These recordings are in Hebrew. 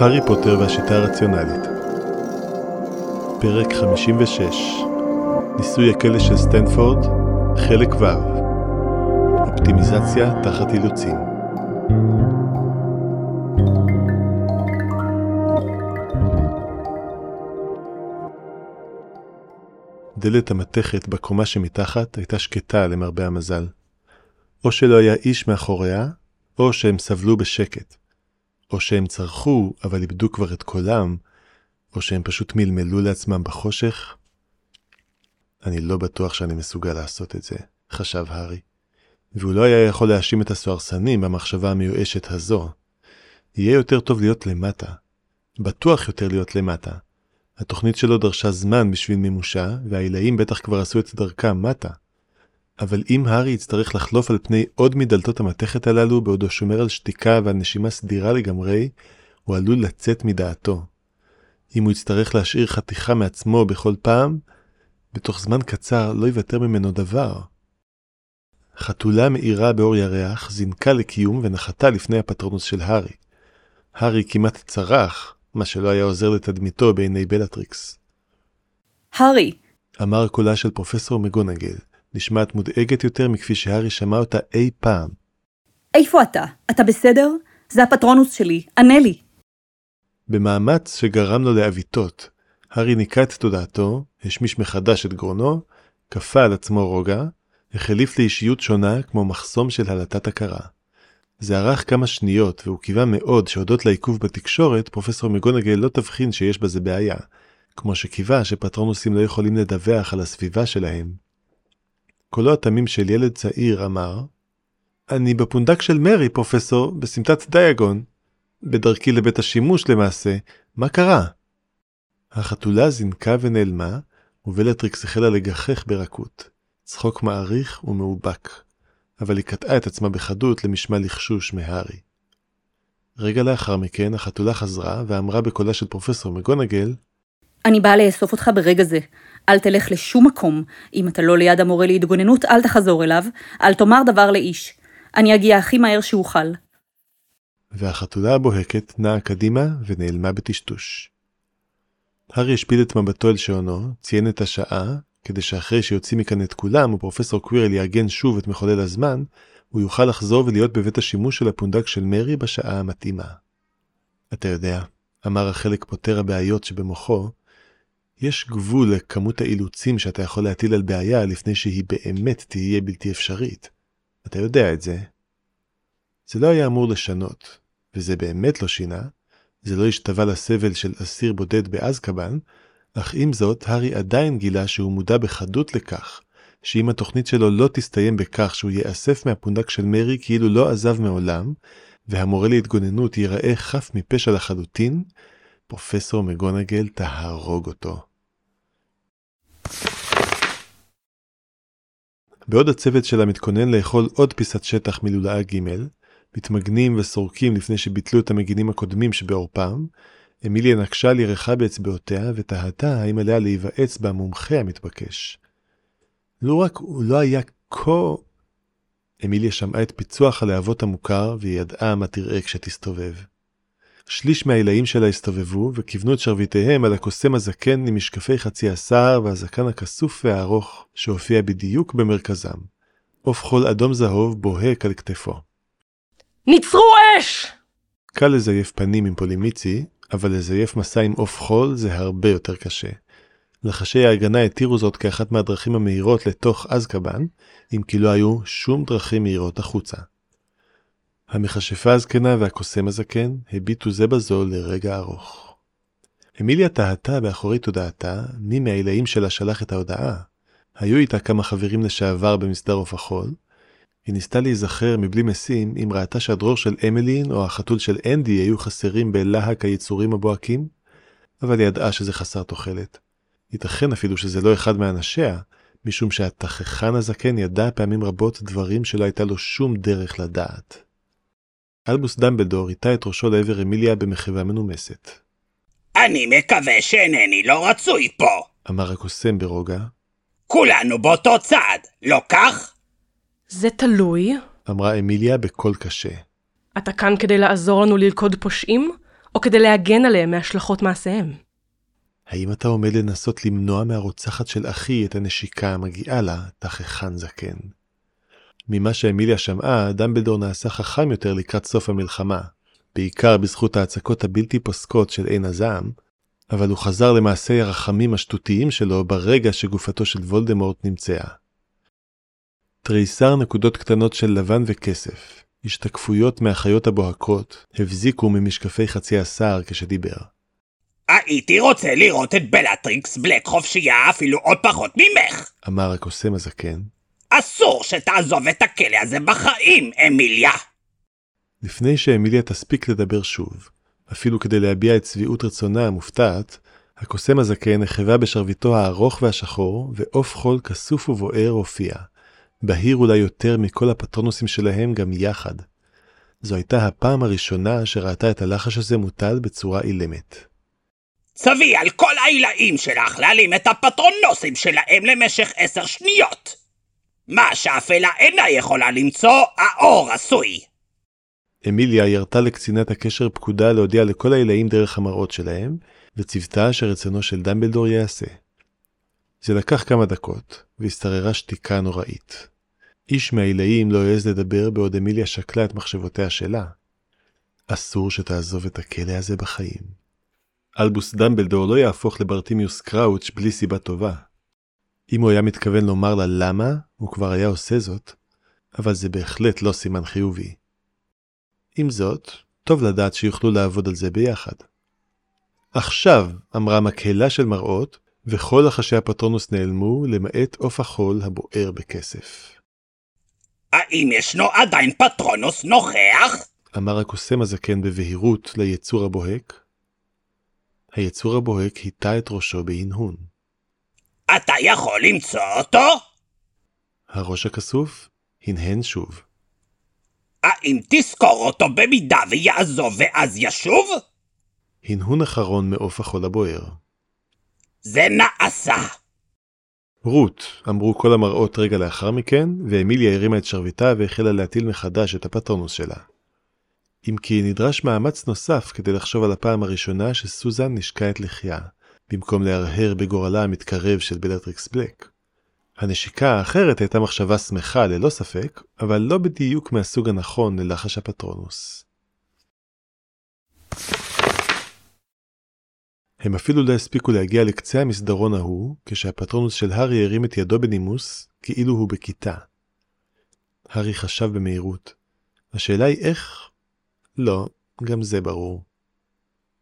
הארי פוטר והשיטה הרציונלית פרק 56 ניסוי הכלא של סטנפורד חלק ו' אופטימיזציה תחת אילוצים דלת המתכת בקומה שמתחת הייתה שקטה למרבה המזל. או שלא היה איש מאחוריה, או שהם סבלו בשקט. או שהם צרחו, אבל איבדו כבר את קולם, או שהם פשוט מלמלו לעצמם בחושך. אני לא בטוח שאני מסוגל לעשות את זה, חשב הארי. והוא לא היה יכול להאשים את הסוהרסנים במחשבה המיואשת הזו. יהיה יותר טוב להיות למטה. בטוח יותר להיות למטה. התוכנית שלו דרשה זמן בשביל מימושה, והעילאים בטח כבר עשו את דרכם מטה. אבל אם הארי יצטרך לחלוף על פני עוד מדלתות המתכת הללו בעודו שומר על שתיקה ועל נשימה סדירה לגמרי, הוא עלול לצאת מדעתו. אם הוא יצטרך להשאיר חתיכה מעצמו בכל פעם, בתוך זמן קצר לא יוותר ממנו דבר. חתולה מאירה באור ירח זינקה לקיום ונחתה לפני הפטרונוס של הארי. הארי כמעט צרח, מה שלא היה עוזר לתדמיתו בעיני בלטריקס. הארי! אמר קולה של פרופסור מגונגל, נשמעת מודאגת יותר מכפי שהארי שמע אותה אי פעם. איפה אתה? אתה בסדר? זה הפטרונוס שלי, ענה לי. במאמץ שגרם לו לעוויתות, הארי ניקה את תודעתו, השמיש מחדש את גרונו, כפה על עצמו רוגע, החליף לאישיות שונה כמו מחסום של הלטת הכרה. זה ארך כמה שניות, והוא קיווה מאוד שהודות לעיכוב בתקשורת, פרופסור מגונגל לא תבחין שיש בזה בעיה, כמו שקיווה שפטרונוסים לא יכולים לדווח על הסביבה שלהם. קולו התמים של ילד צעיר אמר, אני בפונדק של מרי, פרופסור, בסמטת דיאגון. בדרכי לבית השימוש למעשה, מה קרה? החתולה זינקה ונעלמה, ובלטריקס החלה לגחך ברכות. צחוק מעריך ומאובק. אבל היא קטעה את עצמה בחדות למשמע לחשוש מהארי. רגע לאחר מכן החתולה חזרה ואמרה בקולה של פרופסור מגונגל, אני באה לאסוף אותך ברגע זה. אל תלך לשום מקום. אם אתה לא ליד המורה להתגוננות, אל תחזור אליו. אל תאמר דבר לאיש. אני אגיע הכי מהר שאוכל. והחתולה הבוהקת נעה קדימה ונעלמה בטשטוש. הארי השפיל את מבטו אל שעונו, ציין את השעה, כדי שאחרי שיוצאים מכאן את כולם ופרופסור קווירל יעגן שוב את מחולל הזמן, הוא יוכל לחזור ולהיות בבית השימוש של הפונדק של מרי בשעה המתאימה. אתה יודע, אמר החלק פותר הבעיות שבמוחו, יש גבול לכמות האילוצים שאתה יכול להטיל על בעיה לפני שהיא באמת תהיה בלתי אפשרית. אתה יודע את זה. זה לא היה אמור לשנות, וזה באמת לא שינה, זה לא השתווה לסבל של אסיר בודד באזקבאן, אך עם זאת, הארי עדיין גילה שהוא מודע בחדות לכך, שאם התוכנית שלו לא תסתיים בכך שהוא ייאסף מהפונדק של מרי כאילו לא עזב מעולם, והמורה להתגוננות ייראה חף מפשע לחלוטין, פרופסור מגונגל תהרוג אותו. בעוד הצוות שלה מתכונן לאכול עוד פיסת שטח מלולאה ג', מתמגנים וסורקים לפני שביטלו את המגינים הקודמים שבעורפם, אמיליה נקשה על ירחה באצבעותיה ותהתה האם עליה להיוועץ במומחה המתבקש. לו רק הוא לא היה כה... אמיליה שמעה את פיצוח הלהבות המוכר והיא ידעה מה תראה כשתסתובב. שליש מהעילאים שלה הסתובבו וכיוונו את שרביטיהם על הקוסם הזקן עם משקפי חצי השיער והזקן הכסוף והארוך שהופיע בדיוק במרכזם. עוף חול אדום זהוב בוהק על כתפו. ניצרו אש! קל לזייף פנים עם פולימיצי, אבל לזייף מסע עם עוף חול זה הרבה יותר קשה. לחשי ההגנה התירו זאת כאחת מהדרכים המהירות לתוך אזקבאן, אם כי לא היו שום דרכים מהירות החוצה. המכשפה הזקנה והקוסם הזקן הביטו זה בזו לרגע ארוך. אמיליה תהתה באחורי תודעתה מי מהעילאים שלה שלח את ההודעה. היו איתה כמה חברים לשעבר במסדר עוף החול. היא ניסתה להיזכר מבלי משים אם ראתה שהדרור של אמלין או החתול של אנדי היו חסרים בלהק היצורים הבוהקים, אבל היא ידעה שזה חסר תוחלת. ייתכן אפילו שזה לא אחד מאנשיה, משום שהתככן הזקן ידע פעמים רבות דברים שלא הייתה לו שום דרך לדעת. אלבוס דמבלדור הטה את ראשו לעבר אמיליה במחווה מנומסת. אני מקווה שאינני לא רצוי פה. אמר הקוסם ברוגע. כולנו באותו צד, לא כך? זה תלוי. אמרה אמיליה בקול קשה. אתה כאן כדי לעזור לנו ללכוד פושעים, או כדי להגן עליהם מהשלכות מעשיהם? האם אתה עומד לנסות למנוע מהרוצחת של אחי את הנשיקה המגיעה לה, תככן זקן? ממה שאמיליה שמעה, דמבלדור נעשה חכם יותר לקראת סוף המלחמה, בעיקר בזכות ההצקות הבלתי פוסקות של עין הזעם, אבל הוא חזר למעשי הרחמים השטותיים שלו ברגע שגופתו של וולדמורט נמצאה. תריסר נקודות קטנות של לבן וכסף, השתקפויות מהחיות הבוהקות, הבזיקו ממשקפי חצי הסער כשדיבר. הייתי רוצה לראות את בלטריקס בלק חופשייה אפילו עוד פחות ממך. אמר הקוסם הזקן. אסור שתעזוב את הכלא הזה בחיים, אמיליה. לפני שאמיליה תספיק לדבר שוב, אפילו כדי להביע את שביעות רצונה המופתעת, הקוסם הזקן נחבה בשרביטו הארוך והשחור, ועוף חול כסוף ובוער הופיע, בהיר אולי יותר מכל הפטרונוסים שלהם גם יחד. זו הייתה הפעם הראשונה שראתה את הלחש הזה מוטל בצורה אילמת. צבי על כל העילאים שלך להעלים את הפטרונוסים שלהם למשך עשר שניות. מה שאפלה אינה יכולה למצוא, האור עשוי. אמיליה ירתה לקצינת הקשר פקודה להודיע לכל העילאים דרך המראות שלהם, וציוותה שרצונו של דמבלדור ייעשה. זה לקח כמה דקות, והשתררה שתיקה נוראית. איש מהעילאים לא העז לדבר בעוד אמיליה שקלה את מחשבותיה שלה. אסור שתעזוב את הכלא הזה בחיים. אלבוס דמבלדור לא יהפוך לברטימיוס קראוץ' בלי סיבה טובה. אם הוא היה מתכוון לומר לה למה, הוא כבר היה עושה זאת, אבל זה בהחלט לא סימן חיובי. עם זאת, טוב לדעת שיוכלו לעבוד על זה ביחד. עכשיו, אמרה מקהלה של מראות, וכל לחשי הפטרונוס נעלמו, למעט עוף החול הבוער בכסף. האם ישנו עדיין פטרונוס נוכח? אמר הקוסם הזקן בבהירות ליצור הבוהק, היצור הבוהק היטה את ראשו בהנהון. אתה יכול למצוא אותו? הראש הכסוף הנהן שוב. האם תזכור אותו במידה ויעזוב ואז ישוב? הנהון אחרון מעוף החול הבוער. זה נעשה. רות, אמרו כל המראות רגע לאחר מכן, ואמיליה הרימה את שרביטה והחלה להטיל מחדש את הפטרונוס שלה. אם כי נדרש מאמץ נוסף כדי לחשוב על הפעם הראשונה שסוזן נשקה את לחייה, במקום להרהר בגורלה המתקרב של בלטריקס בלק. הנשיקה האחרת הייתה מחשבה שמחה ללא ספק, אבל לא בדיוק מהסוג הנכון ללחש הפטרונוס. הם אפילו לא הספיקו להגיע לקצה המסדרון ההוא, כשהפטרונוס של הארי הרים את ידו בנימוס, כאילו הוא בכיתה. הארי חשב במהירות. השאלה היא איך לא, גם זה ברור.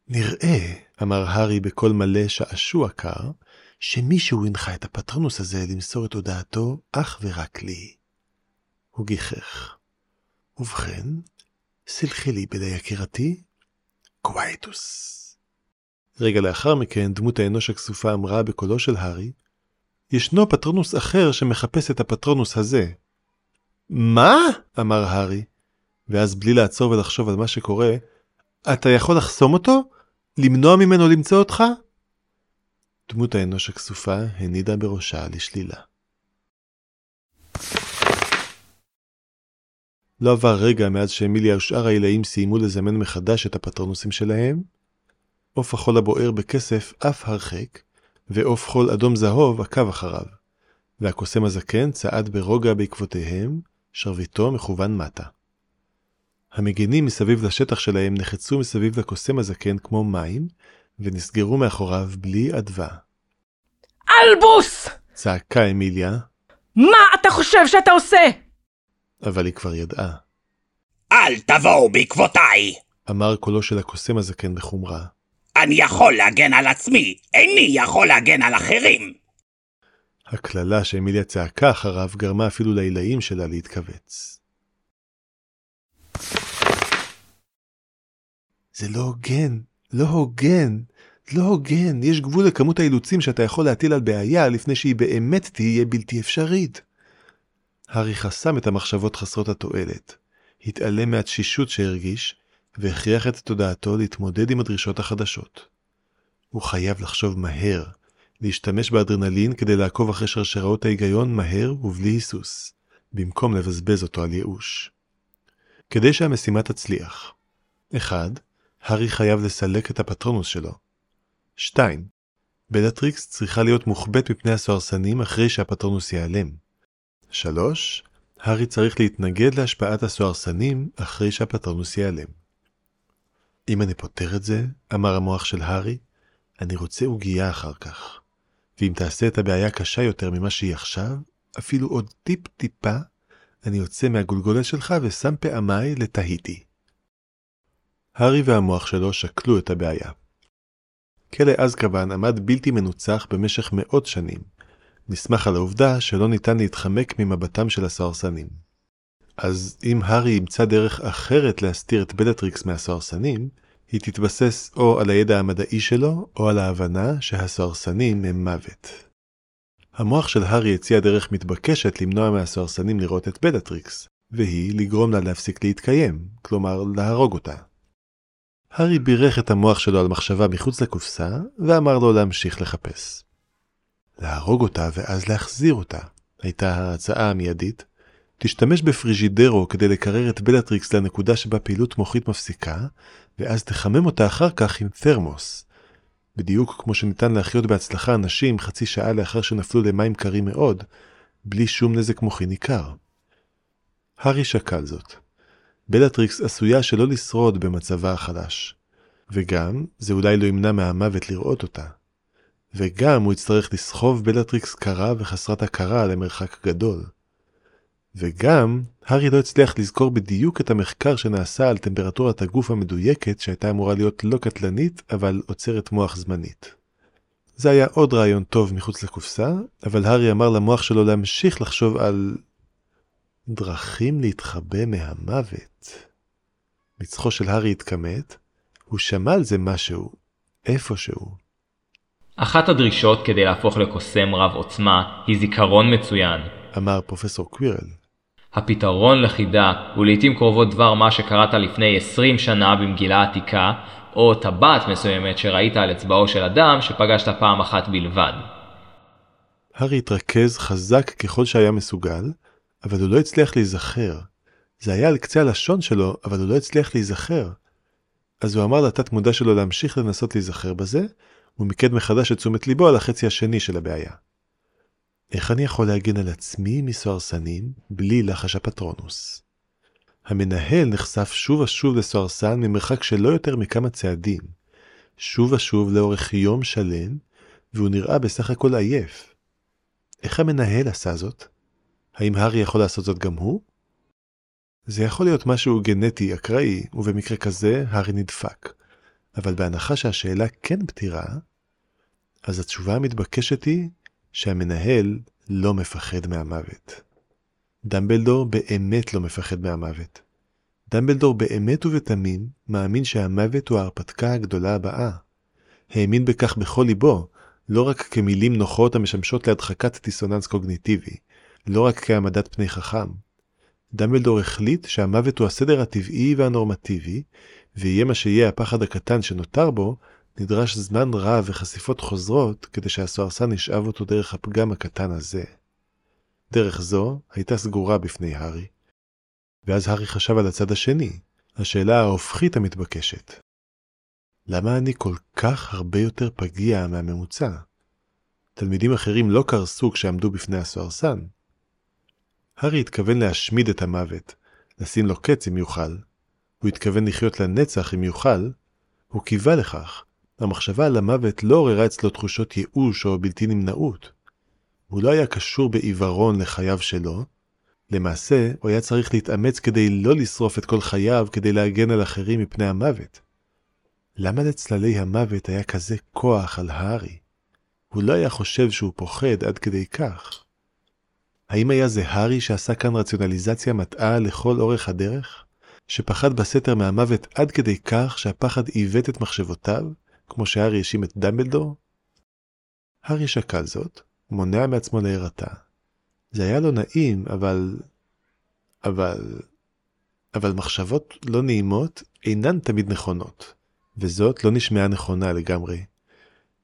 נראה, אמר הארי בקול מלא שעשוע קר, שמישהו הנחה את הפטרונוס הזה למסור את הודעתו אך ורק לי. הוא גיחך. ובכן, סלחי לי בלה יקירתי, קווייטוס. רגע לאחר מכן דמות האנוש הכסופה אמרה בקולו של הארי, ישנו פטרונוס אחר שמחפש את הפטרונוס הזה. מה? אמר הארי, ואז בלי לעצור ולחשוב על מה שקורה, אתה יכול לחסום אותו? למנוע ממנו למצוא אותך? דמות האנוש הכסופה הנידה בראשה לשלילה. לא עבר רגע מאז שאמיליה ושאר העילאים סיימו לזמן מחדש את הפטרונוסים שלהם. עוף החול הבוער בכסף אף הרחק, ועוף חול אדום זהוב עקב אחריו, והקוסם הזקן צעד ברוגע בעקבותיהם, שרביטו מכוון מטה. המגינים מסביב לשטח שלהם נחצו מסביב לקוסם הזקן כמו מים, ונסגרו מאחוריו בלי אדווה. אלבוס! צעקה אמיליה, מה אתה חושב שאתה עושה? אבל היא כבר ידעה. אל תבואו בעקבותיי! אמר קולו של הקוסם הזקן בחומרה. אני יכול להגן על עצמי, איני יכול להגן על אחרים! הקללה שאמיליה צעקה אחריו גרמה אפילו לעילאים שלה להתכווץ. זה לא הוגן, לא הוגן, לא הוגן, יש גבול לכמות האילוצים שאתה יכול להטיל על בעיה לפני שהיא באמת תהיה בלתי אפשרית. הארי חסם את המחשבות חסרות התועלת, התעלם מהתשישות שהרגיש, והכריח את תודעתו להתמודד עם הדרישות החדשות. הוא חייב לחשוב מהר, להשתמש באדרנלין כדי לעקוב אחרי שרשראות ההיגיון מהר ובלי היסוס, במקום לבזבז אותו על ייאוש. כדי שהמשימה תצליח. 1. הארי חייב לסלק את הפטרונוס שלו. 2. בלטריקס צריכה להיות מוחבאת מפני הסוהרסנים אחרי שהפטרונוס ייעלם. 3. הארי צריך להתנגד להשפעת הסוהרסנים אחרי שהפטרונוס ייעלם. אם אני פותר את זה, אמר המוח של הארי, אני רוצה עוגייה אחר כך. ואם תעשה את הבעיה קשה יותר ממה שהיא עכשיו, אפילו עוד טיפ-טיפה, אני יוצא מהגולגולת שלך ושם פעמיי לתהיטי. הארי והמוח שלו שקלו את הבעיה. כלא אזקבאן עמד בלתי מנוצח במשך מאות שנים, נסמך על העובדה שלא ניתן להתחמק ממבטם של הסוהרסנים. אז אם הארי ימצא דרך אחרת להסתיר את בלטריקס מהסוהרסנים, היא תתבסס או על הידע המדעי שלו, או על ההבנה שהסוהרסנים הם מוות. המוח של הארי הציע דרך מתבקשת למנוע מהסוהרסנים לראות את בלטריקס, והיא לגרום לה להפסיק להתקיים, כלומר להרוג אותה. הארי בירך את המוח שלו על מחשבה מחוץ לקופסה, ואמר לו להמשיך לחפש. להרוג אותה ואז להחזיר אותה, הייתה ההצעה המיידית. תשתמש בפריג'ידרו כדי לקרר את בלטריקס לנקודה שבה פעילות מוחית מפסיקה, ואז תחמם אותה אחר כך עם תרמוס. בדיוק כמו שניתן להחיות בהצלחה אנשים חצי שעה לאחר שנפלו למים קרים מאוד, בלי שום נזק מוחי ניכר. הארי שקל זאת. בלטריקס עשויה שלא לשרוד במצבה החדש. וגם, זה אולי לא ימנע מהמוות לראות אותה. וגם הוא יצטרך לסחוב בלטריקס קרה וחסרת הכרה למרחק גדול. וגם, הארי לא הצליח לזכור בדיוק את המחקר שנעשה על טמפרטורת הגוף המדויקת שהייתה אמורה להיות לא קטלנית, אבל עוצרת מוח זמנית. זה היה עוד רעיון טוב מחוץ לקופסה, אבל הארי אמר למוח שלו להמשיך לחשוב על דרכים להתחבא מהמוות. מצחו של הארי התכמת, הוא שמע על זה משהו, איפשהו. אחת הדרישות כדי להפוך לקוסם רב עוצמה היא זיכרון מצוין. אמר פרופסור קווירל. הפתרון לחידה הוא לעיתים קרובות דבר מה שקראת לפני 20 שנה במגילה עתיקה, או טבעת מסוימת שראית על אצבעו של אדם שפגשת פעם אחת בלבד. הארי התרכז חזק ככל שהיה מסוגל, אבל הוא לא הצליח להיזכר. זה היה על קצה הלשון שלו, אבל הוא לא הצליח להיזכר. אז הוא אמר לתת מודע שלו להמשיך לנסות להיזכר בזה, ומיקד מחדש את תשומת ליבו על החצי השני של הבעיה. איך אני יכול להגן על עצמי מסוהרסנים בלי לחש הפטרונוס? המנהל נחשף שוב ושוב לסוהרסן ממרחק של לא יותר מכמה צעדים, שוב ושוב לאורך יום שלם, והוא נראה בסך הכל עייף. איך המנהל עשה זאת? האם הארי יכול לעשות זאת גם הוא? זה יכול להיות משהו גנטי אקראי, ובמקרה כזה הארי נדפק. אבל בהנחה שהשאלה כן פתירה, אז התשובה המתבקשת היא שהמנהל לא מפחד מהמוות. דמבלדור באמת לא מפחד מהמוות. דמבלדור באמת ובתמים מאמין שהמוות הוא ההרפתקה הגדולה הבאה. האמין בכך בכל ליבו, לא רק כמילים נוחות המשמשות להדחקת דיסוננס קוגניטיבי, לא רק כהעמדת פני חכם. דמבלדור החליט שהמוות הוא הסדר הטבעי והנורמטיבי, ויהיה מה שיהיה הפחד הקטן שנותר בו, נדרש זמן רב וחשיפות חוזרות כדי שהסוהרסן ישאב אותו דרך הפגם הקטן הזה. דרך זו הייתה סגורה בפני הארי. ואז הארי חשב על הצד השני, השאלה ההופכית המתבקשת. למה אני כל כך הרבה יותר פגיע מהממוצע? תלמידים אחרים לא קרסו כשעמדו בפני הסוהרסן. הארי התכוון להשמיד את המוות, לשים לו קץ אם יוכל. הוא התכוון לחיות לנצח אם יוכל. הוא קיווה לכך. המחשבה על המוות לא עוררה אצלו תחושות ייאוש או בלתי נמנעות. הוא לא היה קשור בעיוורון לחייו שלו. למעשה, הוא היה צריך להתאמץ כדי לא לשרוף את כל חייו כדי להגן על אחרים מפני המוות. למה לצללי המוות היה כזה כוח על הארי? הוא לא היה חושב שהוא פוחד עד כדי כך. האם היה זה הארי שעשה כאן רציונליזציה מטעה לכל אורך הדרך? שפחד בסתר מהמוות עד כדי כך שהפחד עיוות את מחשבותיו, כמו שהארי האשים את דמבלדור? הארי שקל זאת, מונע מעצמו להירתע. זה היה לא נעים, אבל... אבל... אבל מחשבות לא נעימות אינן תמיד נכונות, וזאת לא נשמעה נכונה לגמרי.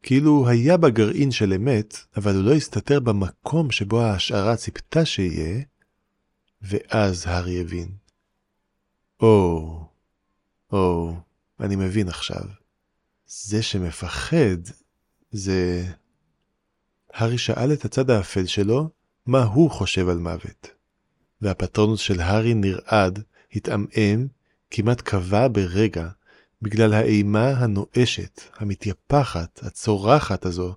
כאילו היה בה גרעין של אמת, אבל הוא לא הסתתר במקום שבו ההשערה ציפתה שיהיה, ואז הארי הבין. או, או, אני מבין עכשיו. זה שמפחד, זה... הארי שאל את הצד האפל שלו מה הוא חושב על מוות. והפטרונוס של הארי נרעד, התעמעם, כמעט קבע ברגע, בגלל האימה הנואשת, המתייפחת, הצורחת הזו,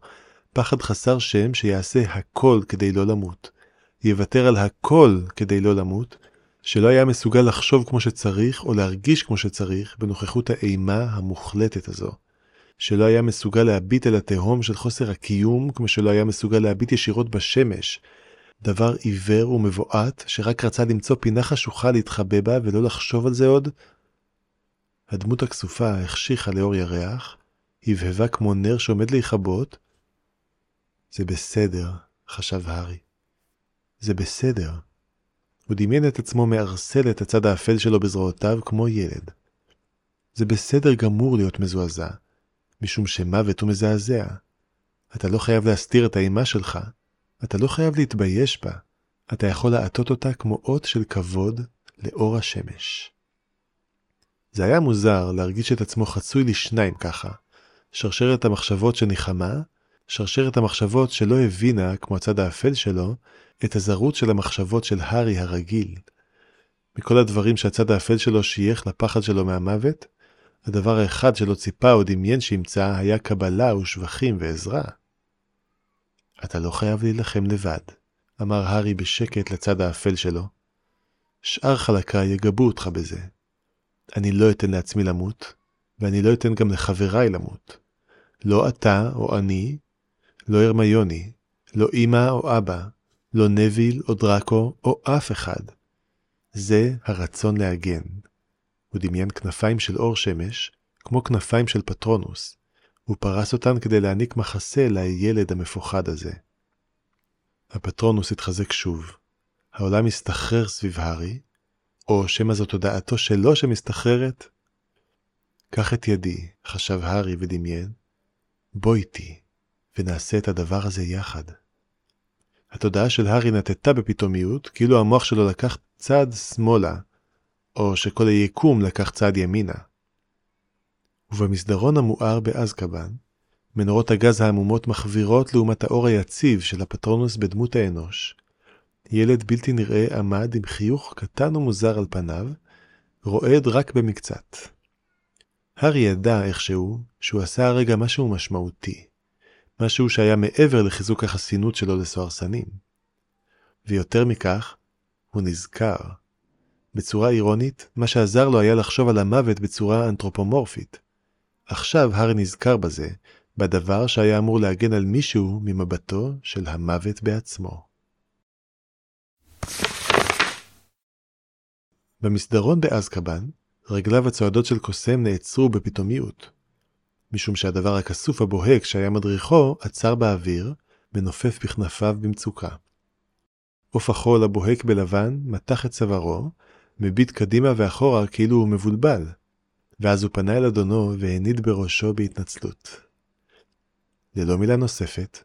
פחד חסר שם שיעשה הכל כדי לא למות. יוותר על הכל כדי לא למות, שלא היה מסוגל לחשוב כמו שצריך או להרגיש כמו שצריך בנוכחות האימה המוחלטת הזו. שלא היה מסוגל להביט אל התהום של חוסר הקיום כמו שלא היה מסוגל להביט ישירות בשמש. דבר עיוור ומבועת שרק רצה למצוא פינה חשוכה להתחבא בה ולא לחשוב על זה עוד. הדמות הכסופה החשיכה לאור ירח, הבהבה כמו נר שעומד להיכבות. זה בסדר, חשב הארי. זה בסדר. הוא דמיין את עצמו מערסל את הצד האפל שלו בזרועותיו כמו ילד. זה בסדר גמור להיות מזועזע, משום שמוות הוא מזעזע. אתה לא חייב להסתיר את האימה שלך, אתה לא חייב להתבייש בה, אתה יכול לעטות אותה כמו אות של כבוד לאור השמש. זה היה מוזר להרגיש את עצמו חצוי לשניים ככה, שרשרת המחשבות שניחמה, שרשרת המחשבות שלא הבינה, כמו הצד האפל שלו, את הזרות של המחשבות של הארי הרגיל. מכל הדברים שהצד האפל שלו שייך לפחד שלו מהמוות, הדבר האחד שלא ציפה או דמיין שימצא היה קבלה ושבחים ועזרה. אתה לא חייב להילחם לבד, אמר הארי בשקט לצד האפל שלו. שאר חלקיי יגבו אותך בזה. אני לא אתן לעצמי למות, ואני לא אתן גם לחבריי למות. לא אתה או אני, לא הרמיוני, לא אמא או אבא, לא נביל או דראקו או אף אחד. זה הרצון להגן. הוא דמיין כנפיים של אור שמש, כמו כנפיים של פטרונוס. הוא פרס אותן כדי להעניק מחסה לילד המפוחד הזה. הפטרונוס התחזק שוב. העולם הסתחרר סביב הארי, או שמא זו תודעתו שלו שמסתחררת? קח את ידי, חשב הארי ודמיין, בוא איתי, ונעשה את הדבר הזה יחד. התודעה של הארי נטטה בפתאומיות, כאילו המוח שלו לקח צעד שמאלה, או שכל היקום לקח צעד ימינה. ובמסדרון המואר באזקבן, מנורות הגז העמומות מחווירות לעומת האור היציב של הפטרונוס בדמות האנוש. ילד בלתי נראה עמד עם חיוך קטן ומוזר על פניו, רועד רק במקצת. הארי ידע איכשהו שהוא עשה הרגע משהו משמעותי. משהו שהיה מעבר לחיזוק החסינות שלו לסוהרסנים. ויותר מכך, הוא נזכר. בצורה אירונית, מה שעזר לו היה לחשוב על המוות בצורה אנתרופומורפית. עכשיו הארי נזכר בזה, בדבר שהיה אמור להגן על מישהו ממבטו של המוות בעצמו. במסדרון באזקבן, רגליו הצועדות של קוסם נעצרו בפתאומיות. משום שהדבר הכסוף הבוהק שהיה מדריכו עצר באוויר, מנופף בכנפיו במצוקה. עוף החול הבוהק בלבן מתח את צווארו, מביט קדימה ואחורה כאילו הוא מבולבל, ואז הוא פנה אל אדונו והניד בראשו בהתנצלות. ללא מילה נוספת,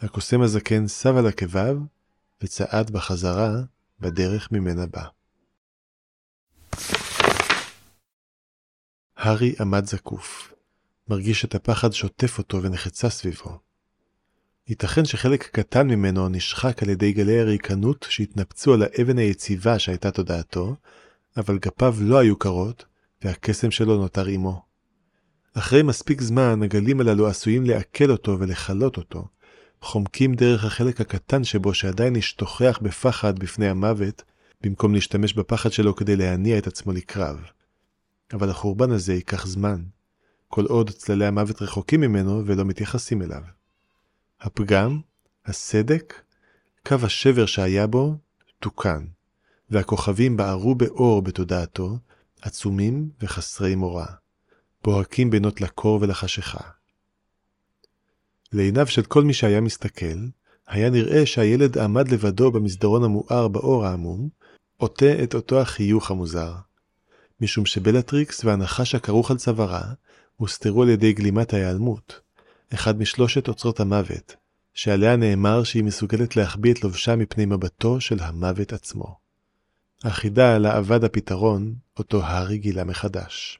הקוסם הזקן סב על עקביו וצעד בחזרה בדרך ממנה בא. הארי עמד זקוף, מרגיש את הפחד שוטף אותו ונחצה סביבו. ייתכן שחלק קטן ממנו נשחק על ידי גלי הריקנות שהתנפצו על האבן היציבה שהייתה תודעתו, אבל גפיו לא היו קרות, והקסם שלו נותר עמו. אחרי מספיק זמן, הגלים הללו עשויים לעכל אותו ולכלות אותו, חומקים דרך החלק הקטן שבו שעדיין השתוכח בפחד בפני המוות, במקום להשתמש בפחד שלו כדי להניע את עצמו לקרב. אבל החורבן הזה ייקח זמן, כל עוד צללי המוות רחוקים ממנו ולא מתייחסים אליו. הפגם, הסדק, קו השבר שהיה בו, תוקן, והכוכבים בערו באור בתודעתו, עצומים וחסרי מורא, בוהקים בינות לקור ולחשיכה. לעיניו של כל מי שהיה מסתכל, היה נראה שהילד עמד לבדו במסדרון המואר באור העמום, עוטה את אותו החיוך המוזר. משום שבלטריקס והנחש הכרוך על צווארה הוסתרו על ידי גלימת ההיעלמות, אחד משלושת אוצרות המוות, שעליה נאמר שהיא מסוגלת להחביא את לובשה מפני מבטו של המוות עצמו. החידה לה אבד הפתרון, אותו הארי גילה מחדש.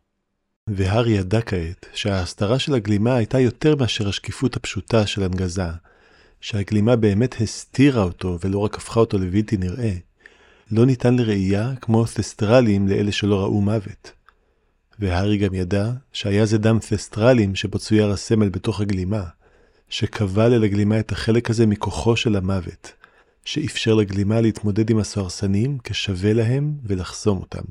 והארי ידע כעת שההסתרה של הגלימה הייתה יותר מאשר השקיפות הפשוטה של הנגזה, שהגלימה באמת הסתירה אותו ולא רק הפכה אותו לבלתי נראה. לא ניתן לראייה כמו תסטרלים לאלה שלא ראו מוות. והארי גם ידע שהיה זה דם תסטרלים שבו צויר הסמל בתוך הגלימה, שכבל אל הגלימה את החלק הזה מכוחו של המוות, שאפשר לגלימה להתמודד עם הסוהרסנים כשווה להם ולחסום אותם.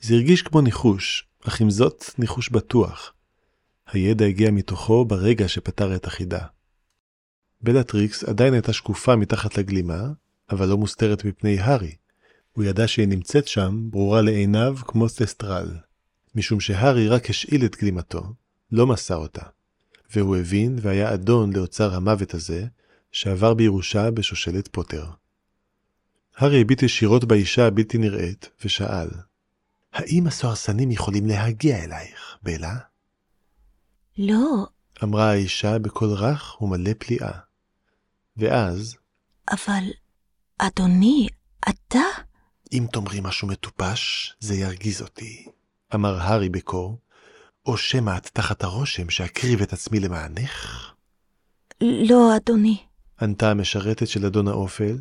זה הרגיש כמו ניחוש, אך עם זאת ניחוש בטוח. הידע הגיע מתוכו ברגע שפתר את החידה. בלטריקס עדיין הייתה שקופה מתחת לגלימה, אבל לא מוסתרת מפני הארי. הוא ידע שהיא נמצאת שם, ברורה לעיניו כמו תסטרל. משום שהארי רק השאיל את גלימתו, לא מסר אותה. והוא הבין והיה אדון לאוצר המוות הזה, שעבר בירושה בשושלת פוטר. הארי הביט ישירות באישה הבלתי נראית, ושאל, האם הסוהרסנים יכולים להגיע אלייך, בלה? לא, אמרה האישה בקול רך ומלא פליאה. ואז, אבל, אדוני, אתה? אם תאמרי משהו מטופש, זה ירגיז אותי, אמר הארי בקור, או שמא את תחת הרושם שאקריב את עצמי למענך? לא, אדוני. ענתה המשרתת של אדון האופל,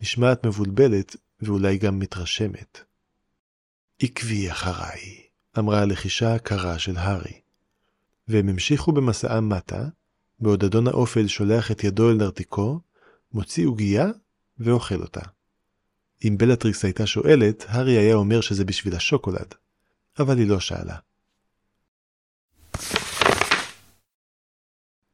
נשמעת מבולבלת ואולי גם מתרשמת. עקבי אחריי, אמרה הלחישה הקרה של הארי. והם המשיכו במסעם מטה, בעוד אדון האופל שולח את ידו אל נרתיקו, מוציא עוגייה ואוכל אותה. אם בלטריקס הייתה שואלת, הארי היה אומר שזה בשביל השוקולד, אבל היא לא שאלה.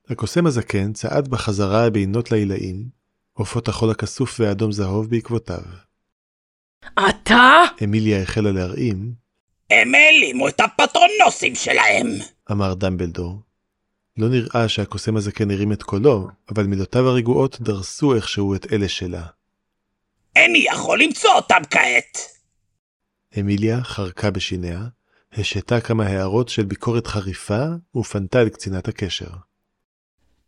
הקוסם הזקן צעד בחזרה בינות לילאים, עופות החול הכסוף והאדום זהוב בעקבותיו. אתה? אמיליה החלה להרעים, הם העלימו את הפטרונוסים שלהם. אמר דמבלדור. לא נראה שהקוסם הזקן הרים את קולו, אבל מילותיו הרגועות דרסו איכשהו את אלה שלה. איני יכול למצוא אותם כעת. אמיליה חרקה בשיניה, השתה כמה הערות של ביקורת חריפה, ופנתה אל קצינת הקשר.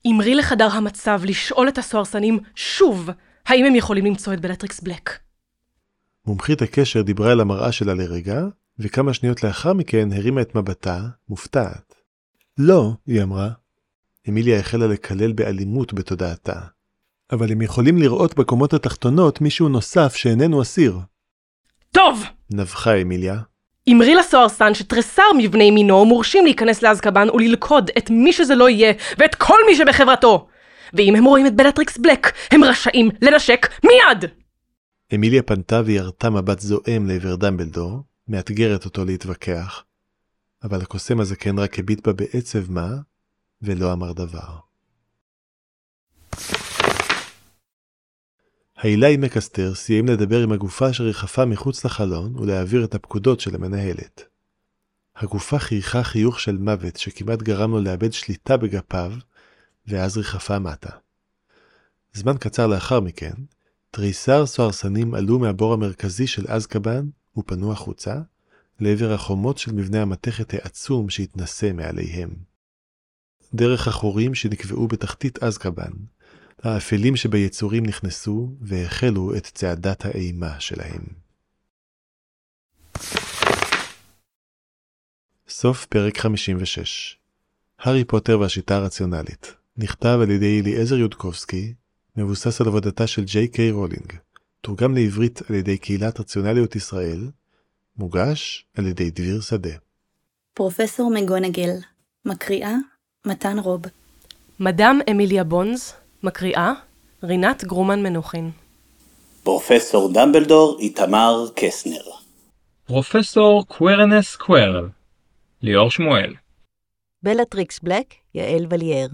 אמרי לחדר המצב לשאול את הסוהרסנים שוב האם הם יכולים למצוא את בלטריקס בלק. מומחית הקשר דיברה אל המראה שלה לרגע, וכמה שניות לאחר מכן הרימה את מבטה, מופתעת. לא, היא אמרה. אמיליה החלה לקלל באלימות בתודעתה. אבל הם יכולים לראות בקומות התחתונות מישהו נוסף שאיננו אסיר. טוב! נבחה אמיליה. אמרי לסוהרסן שתריסר מבני מינו מורשים להיכנס לאזקבן וללכוד את מי שזה לא יהיה ואת כל מי שבחברתו! ואם הם רואים את בלטריקס בלק, הם רשאים לנשק מיד! אמיליה פנתה וירתה מבט זועם לעבר דמבלדור, מאתגרת אותו להתווכח, אבל הקוסם הזקן רק הביט בה בעצב מה, ולא אמר דבר. העילאי מקסטר סיים לדבר עם הגופה שריחפה מחוץ לחלון ולהעביר את הפקודות של המנהלת. הגופה חייכה חיוך של מוות שכמעט גרם לו לאבד שליטה בגפיו, ואז ריחפה מטה. זמן קצר לאחר מכן, תריסר סוהרסנים עלו מהבור המרכזי של אזקבן ופנו החוצה, לעבר החומות של מבנה המתכת העצום שהתנשא מעליהם. דרך החורים שנקבעו בתחתית אזקבן, האפלים שביצורים נכנסו והחלו את צעדת האימה שלהם. סוף פרק 56 הארי פוטר והשיטה הרציונלית נכתב על ידי אליעזר יודקובסקי, מבוסס על עבודתה של ג'יי קיי רולינג, תורגם לעברית על ידי קהילת רציונליות ישראל, מוגש על ידי דביר שדה. פרופסור מגונגל, מקריאה מתן רוב. מדאם אמיליה בונז, מקריאה רינת גרומן מנוחין. פרופסור דמבלדור איתמר קסנר. פרופסור קוורנס קוורל ליאור שמואל בלטריקס בלק, יעל וליאר.